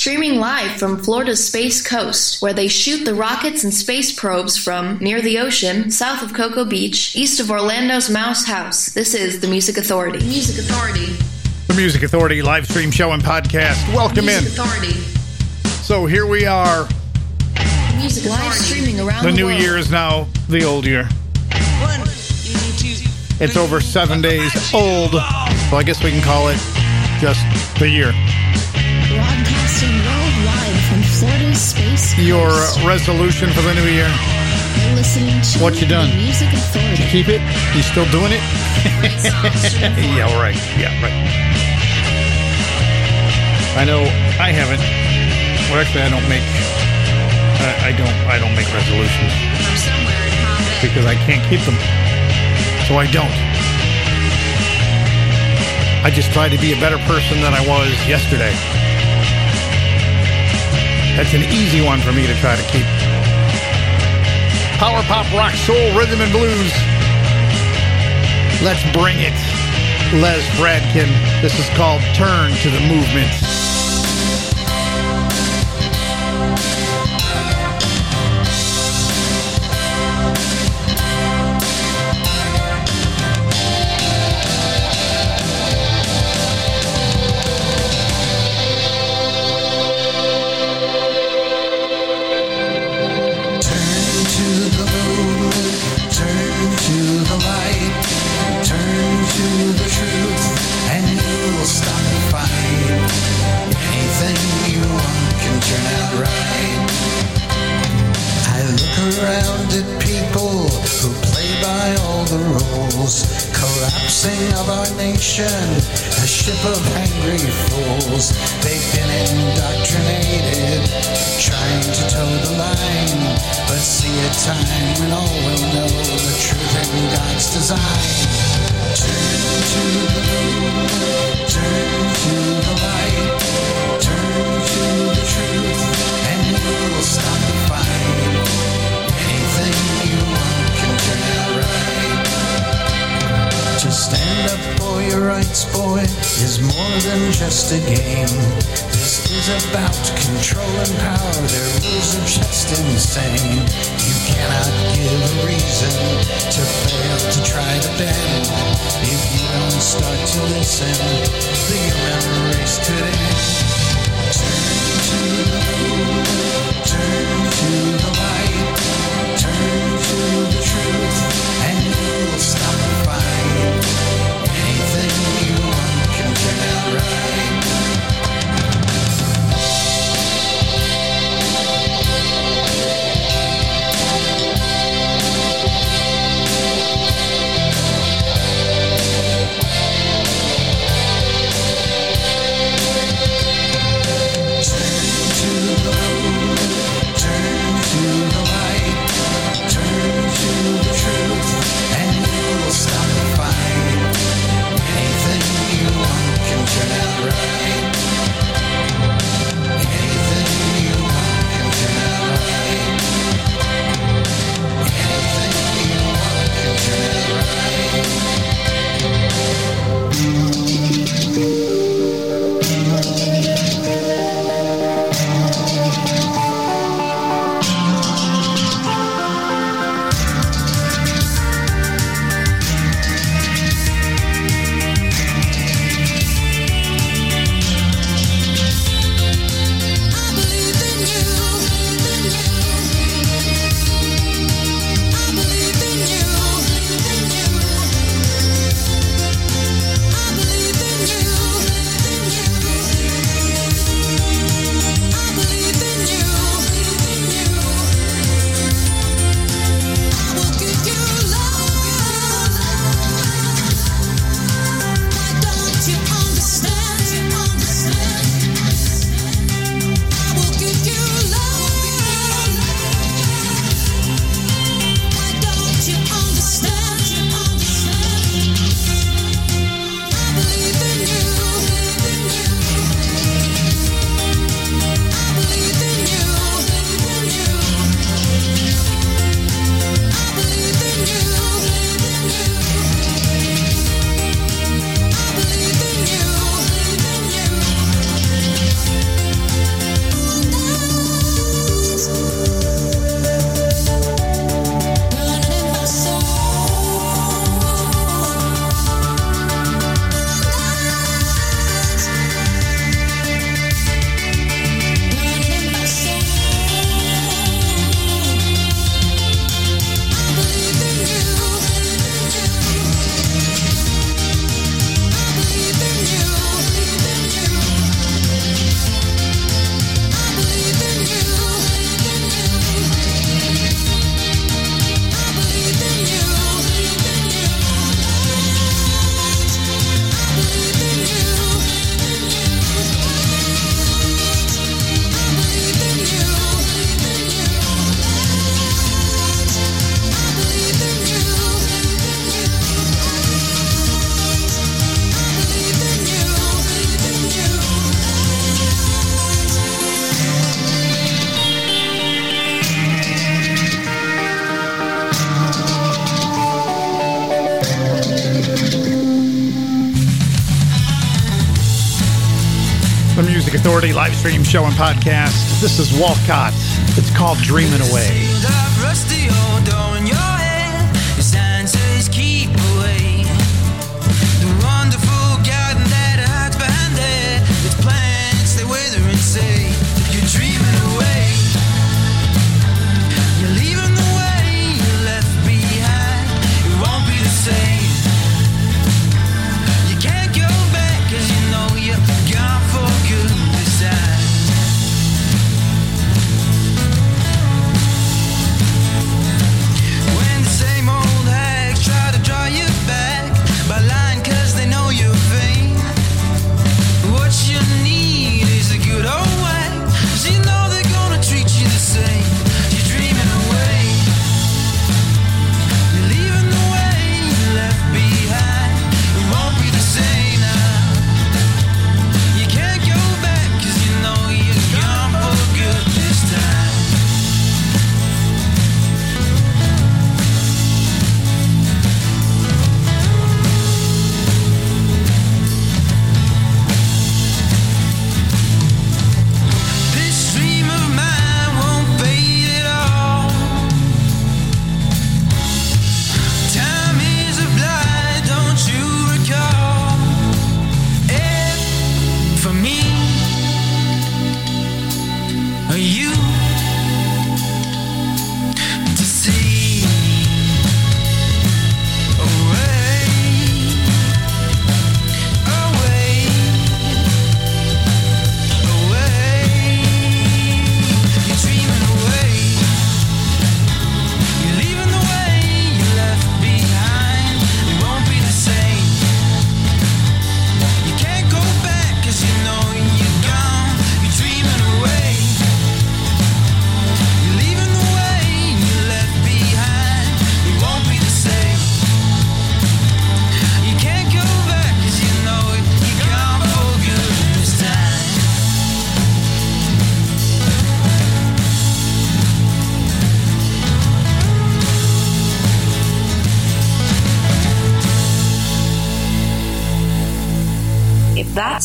streaming live from Florida's Space Coast, where they shoot the rockets and space probes from near the ocean, south of Cocoa Beach, east of Orlando's Mouse House. This is the Music Authority. Music Authority. The Music Authority live stream show and podcast. Welcome Music in. Authority. So here we are. Music Live Authority. streaming around The the new world. year is now the old year. One, It's over seven days old. So I guess we can call it just the year. Broadcasting worldwide from Florida's Space Coast. Your resolution for the new year. You're listening to What you done? Music Authority. Keep it? You still doing it? great songs to inform. Yeah, right. Yeah, right. I know I haven't. Well, actually, I don't make. I, I don't. I don't make resolutions From somewhere in Palm Bay. because I can't keep them. So I don't. I just try to be a better person than I was yesterday. That's an easy one for me to try to keep. Power pop, rock, soul, rhythm, and blues. Let's bring it. Les Fradkin. This is called Turn to the Movement. All the rules, collapsing of our nation, a ship of angry fools. They've been indoctrinated, trying to toe the line, but see a time when all will know the truth in God's design. Turn to the turn to the light, turn to the truth, and you'll stop the fight. Anything you want can turn out. To stand up for your rights, boy, is more than just a game. This is about control and power. Their rules are just insane. You cannot give a reason to fail to try to bend. If you don't start to listen, the human race end. Turn to turn to ground. Live stream show and podcast. This is Walcot. It's called Dreaming Away.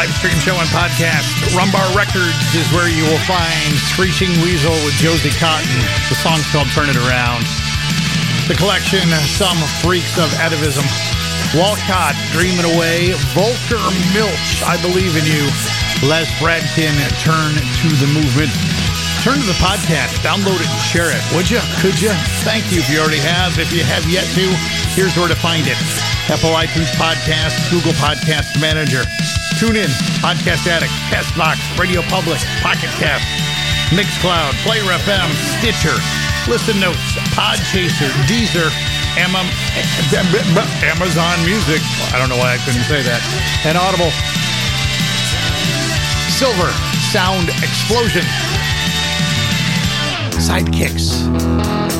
live stream show and podcast. Rumbar Records is where you will find Screeching Weasel with Josie Cotton. The song's called Turn It Around. The collection, Some Freaks of Atavism. Walcot, Dreaming Away. Volker Milch, I Believe in You. Les Fradkin, Turn to the Movement. Turn to the podcast, download it, and share it. Would you? Could you? Thank you if you already have. If you have yet to, here's where to find it. Apple iTunes Podcast, Google Podcast Manager, Tune in, Podcast Addict, Castbox, Radio Public, Pocket Cast, Mixcloud, Player FM, Stitcher, Listen Notes, Podchaser, Deezer, Amazon Music. I don't know why I couldn't say that. And Audible. Silver Sound Explosion. Sidekicks.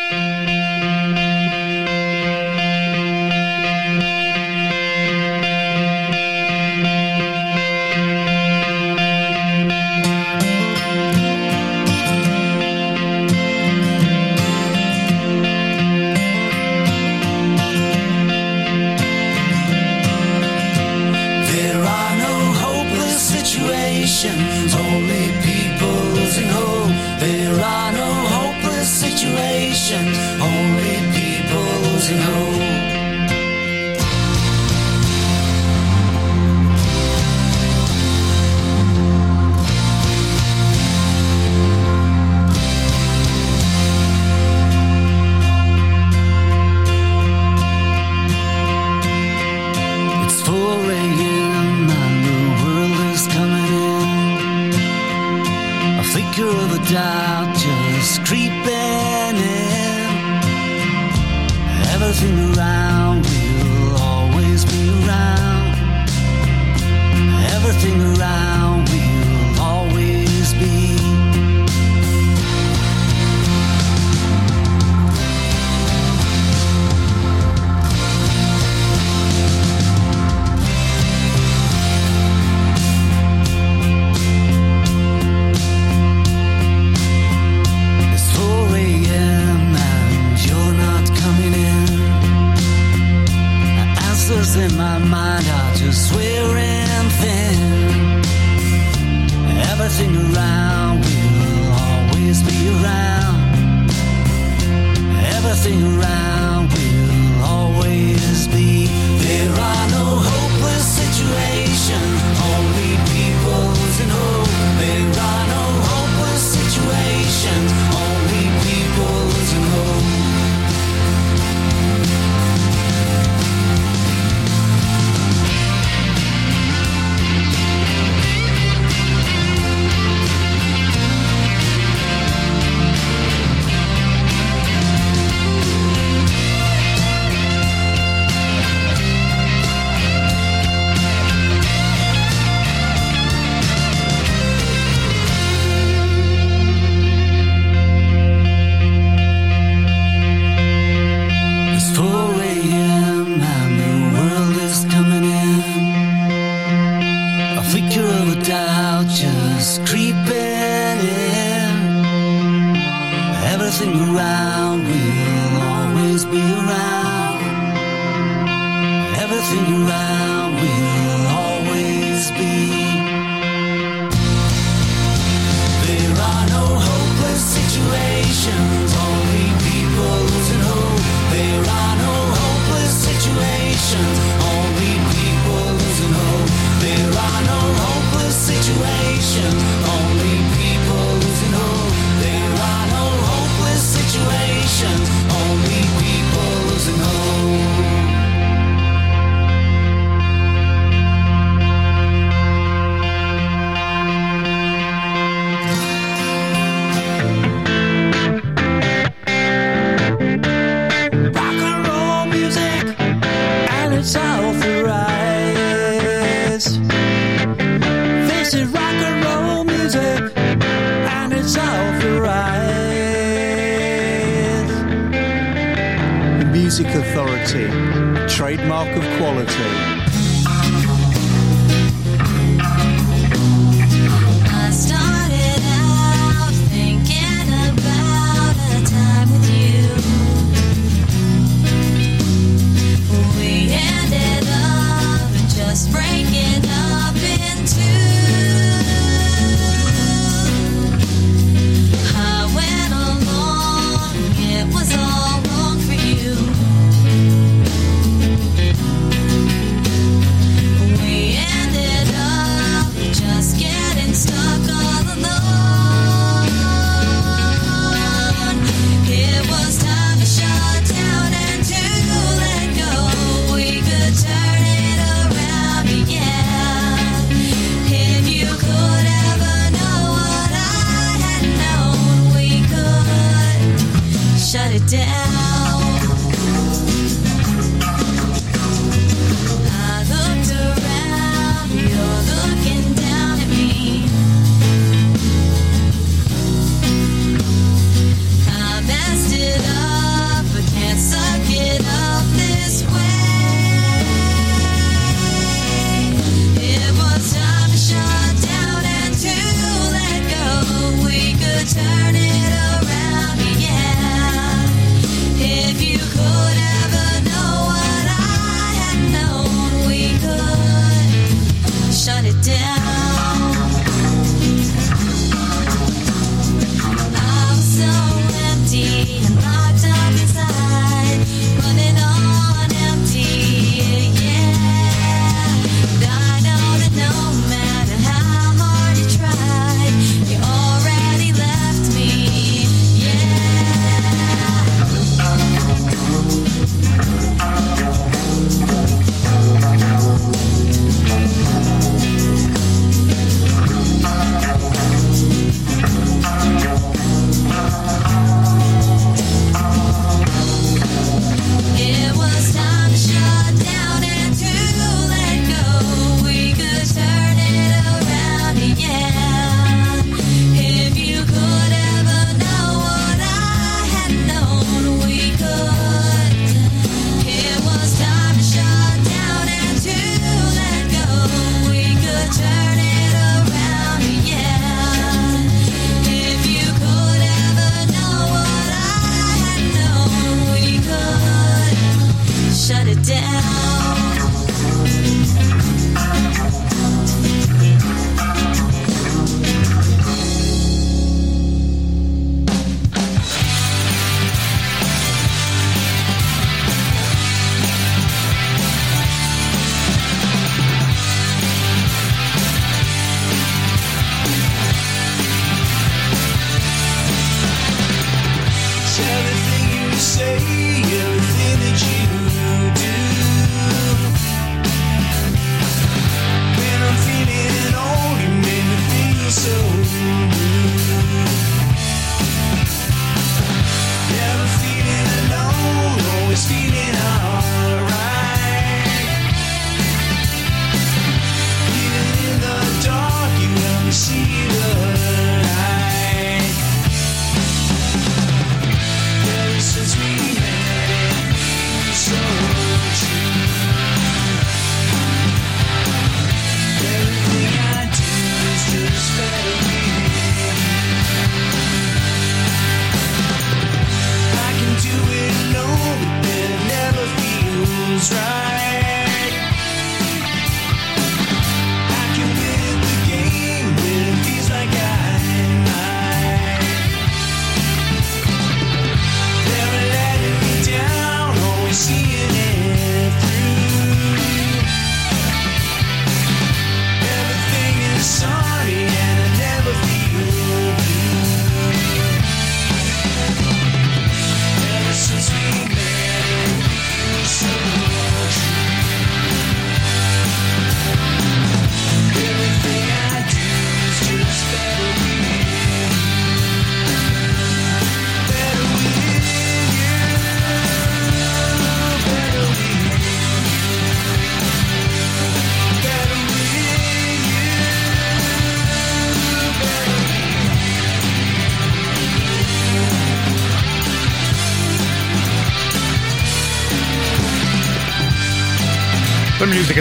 snow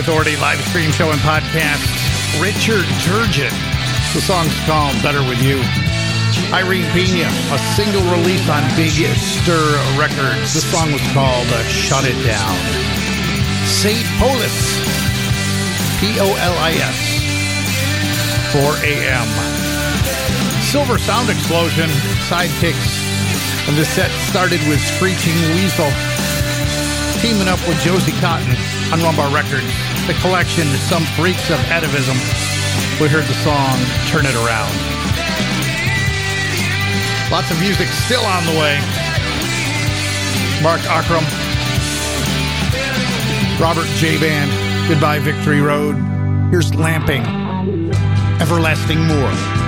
Authority live stream show and podcast. Richard Turgeon. The song's called Better With You. Irene Pena, a single release on Big Stir Records. The song was called uh, Shut It Down. St. Polis. P O L I S. 4 a.m. Silver Sound Explosion. Sidekicks. And the set started with Screeching Weasel teaming up with Josie Cotton on Rumbar Records. The collection, Some Freaks of Atavism. We heard the song Turn It Around. Lots of music still on the way. Mark Akram, Robert J. Band, Goodbye Victory Road. Here's Lamping, Everlasting Moor.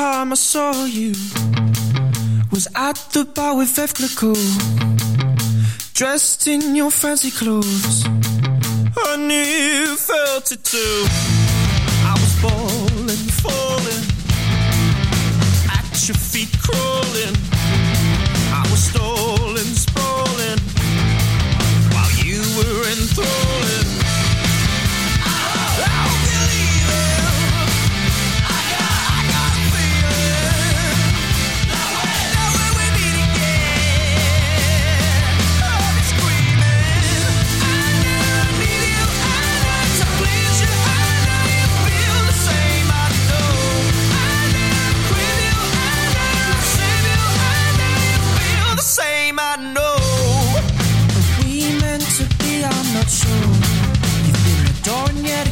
time I saw you was at the bar with Veuve Clicquot, dressed in your fancy clothes. I knew you felt it too. I was born. You've been adoring yet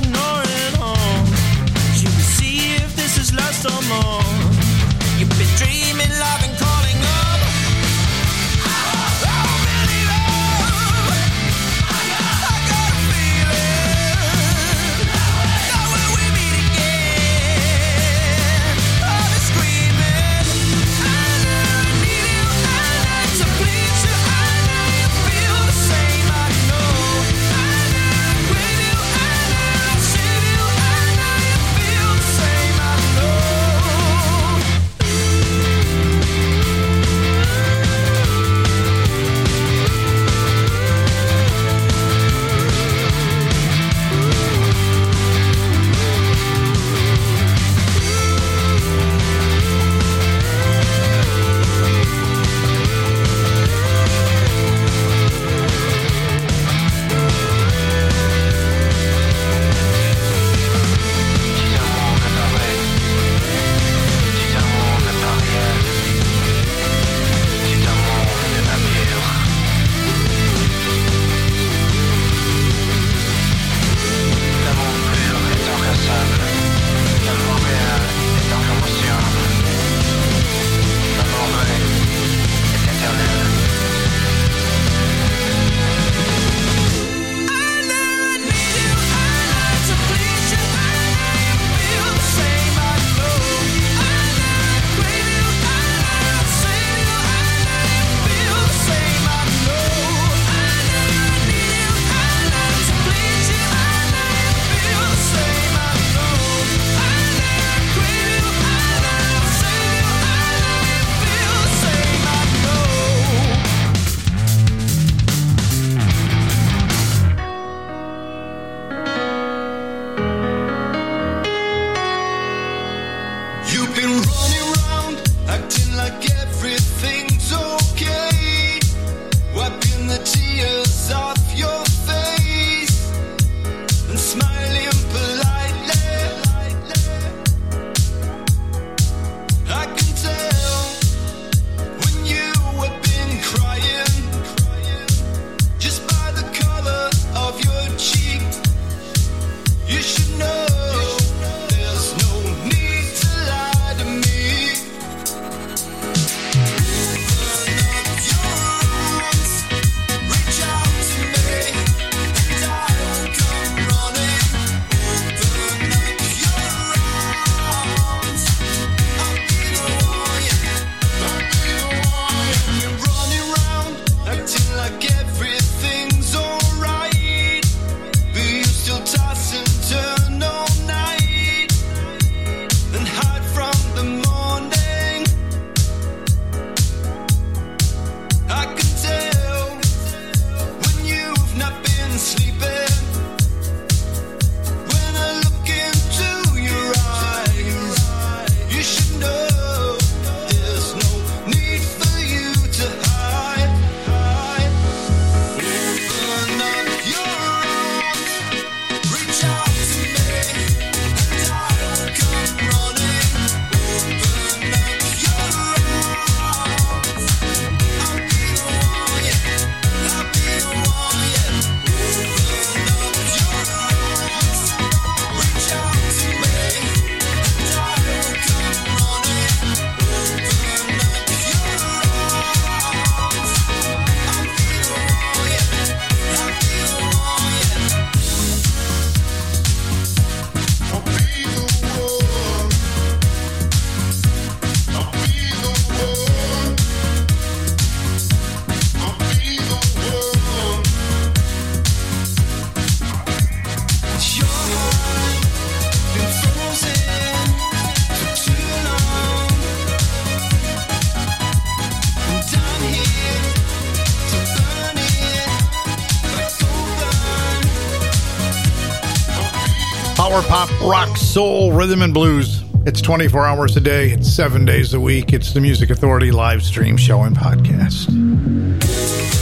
soul, rhythm, and blues. It's 24 hours a day, it's seven days a week. It's the Music Authority live stream show and podcast.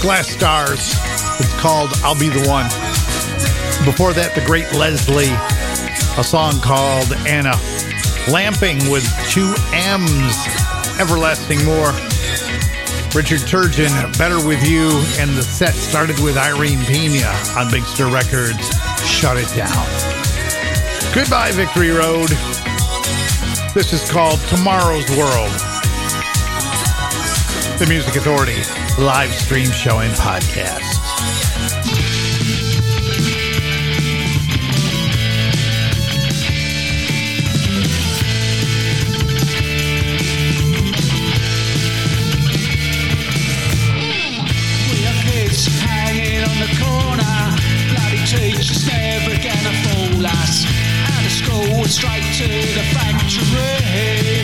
Glass Stars. It's called I'll Be the One. Before that, the great Leslie, a song called Anna. Lamping with two M's, Everlasting More. Richard Turgeon, Better With You, and the set started with Irene Pena on Big Star Records, Shut It Down. Goodbye, Victory Road. This is called Tomorrow's World. The Music Authority live stream show and podcast. to the factory.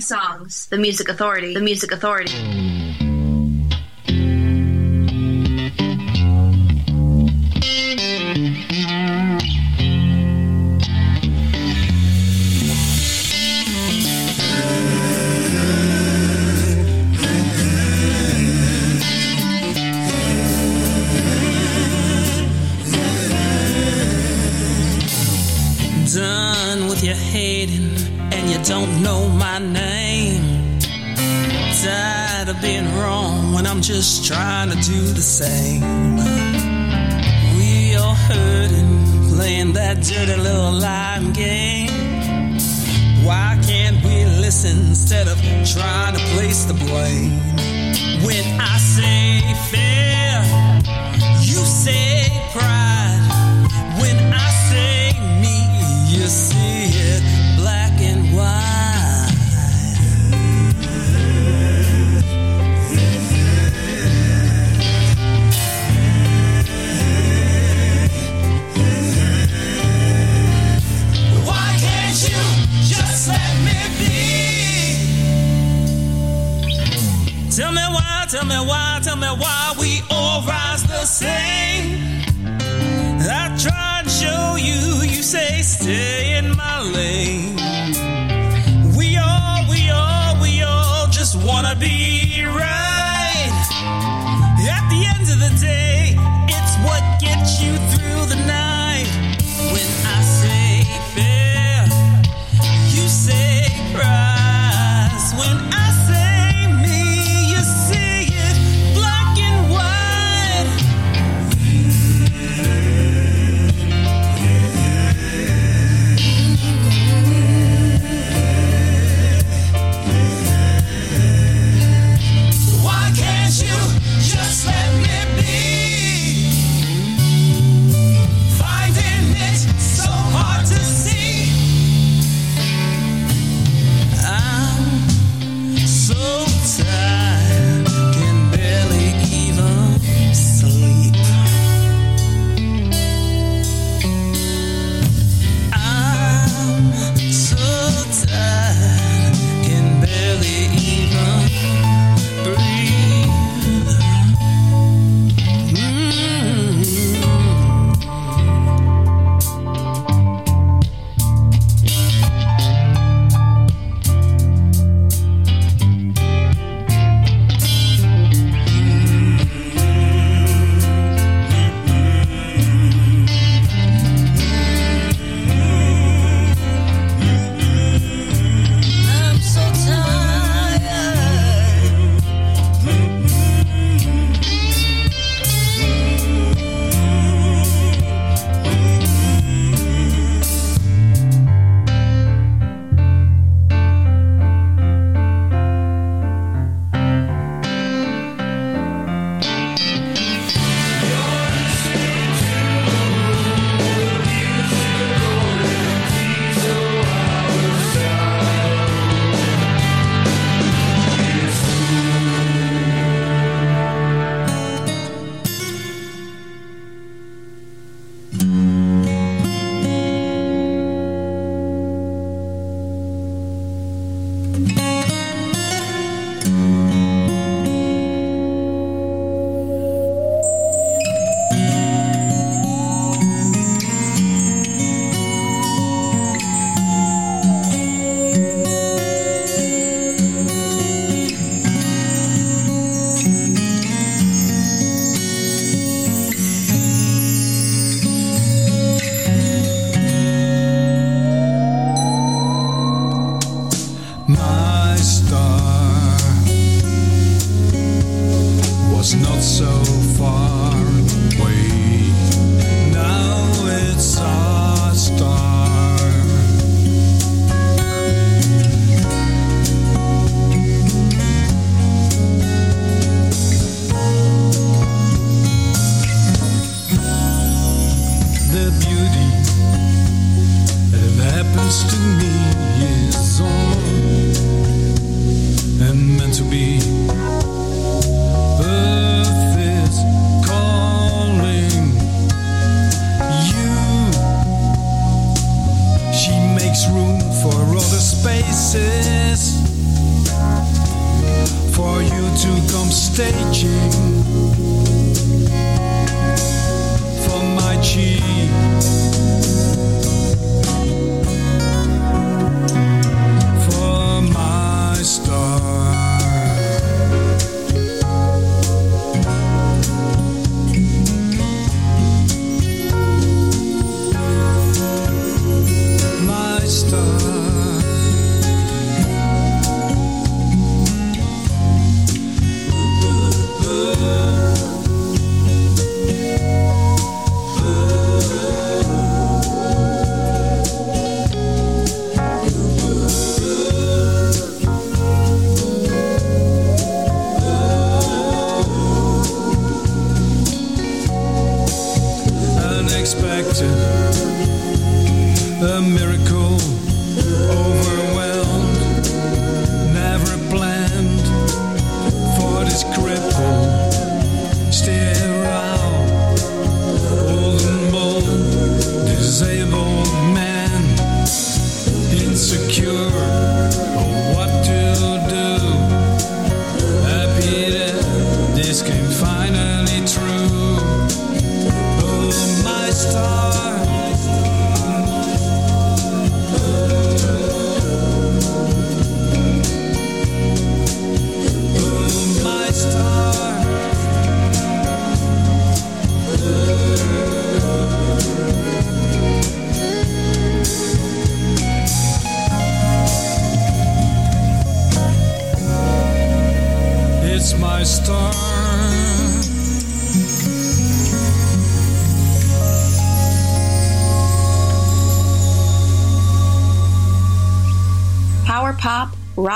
songs, the Music Authority, the Music Authority.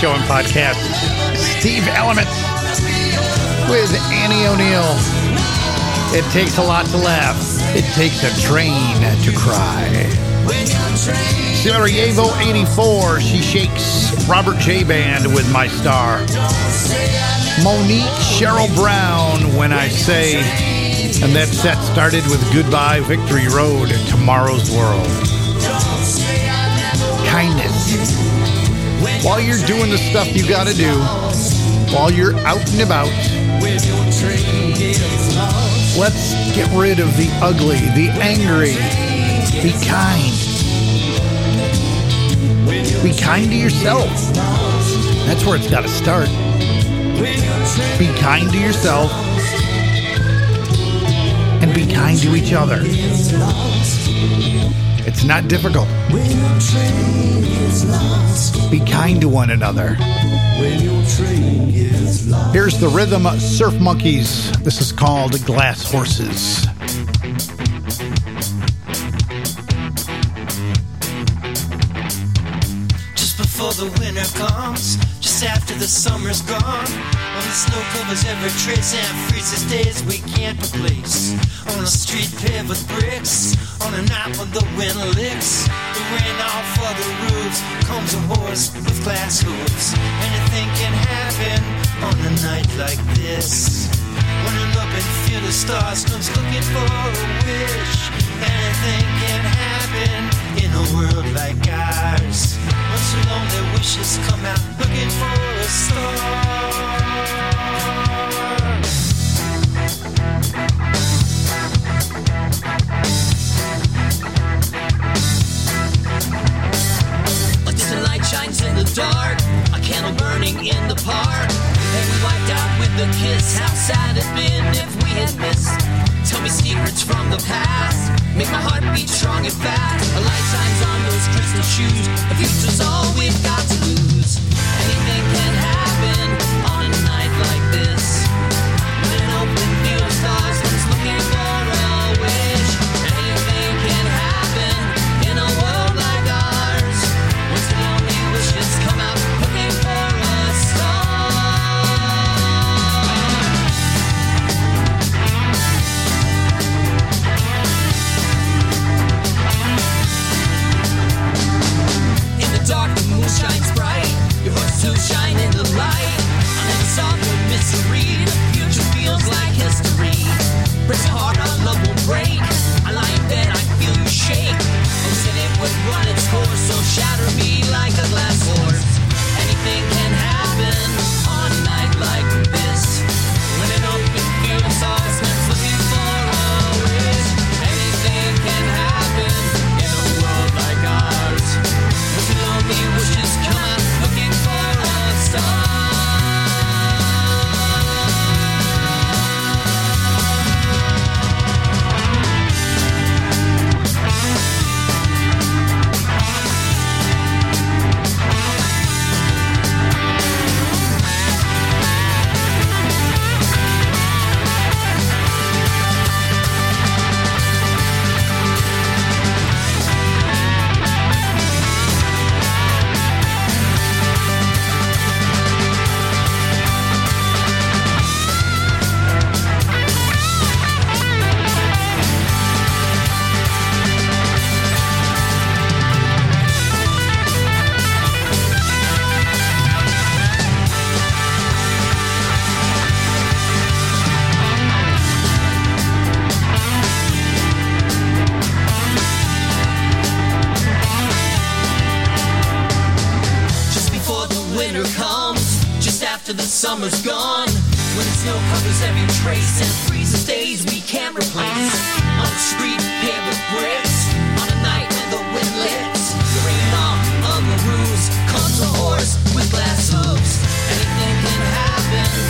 Show and podcast. Steve Element with Annie O'Neill. It takes a lot to laugh. It takes a train to cry. Sarajevo 84, she shakes Robert J. Band with My Star. Monique Cheryl Brown, When I Say. And that set started with Goodbye Victory Road, Tomorrow's World. While you're doing the stuff you gotta do, while you're out and about, let's get rid of the ugly, the angry. Be kind. Be kind to yourself. That's where it's got to start. Be kind to yourself and be kind to each other. It's not difficult. Be kind to one another. Here's the rhythm of Surf Monkeys. This is called Glass Horses. Just before the winter comes, after the summer's gone. When the snow covers every trace and freezes days we can't replace. On a street paved with bricks, on a night when the wind licks. The rain off of the roofs, comes a horse with glass hooves. Anything can happen on a night like this. When Running up and feel the stars, comes looking for a wish. Anything can happen in a world like ours. Once your lonely wishes come out looking for a star. Light shines in the dark, a candle burning in the park. We wiped out with a kiss. How sad it'd been if we had missed. Tell me secrets from the past. Make my heart beat strong and fast. A light shines on those crystal shoes. The future's all we've got to lose. Anything can happen on a night like this. Summer's gone. When the snow covers every trace and freezes days we can't replace. On the street paved with bricks, on a night when the wind lifts, the rain off of the roofs comes a horse with glass hooves. Anything can happen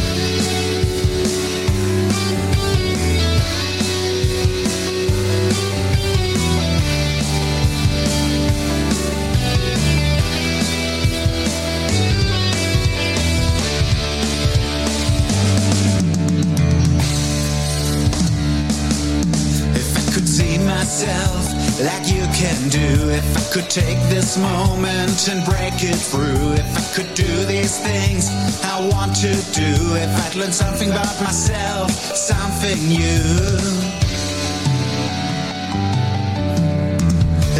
Can do, if I could take this moment and break it through, if I could do these things I want to do, if I'd learn something about myself, something new.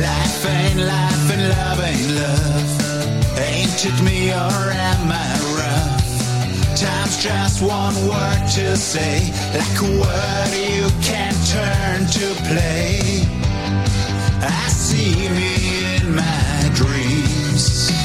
Life ain't life and love ain't love. Ain't it me or am I rough? Time's just one word to say, like a word you can't turn to play. I see me in my dreams.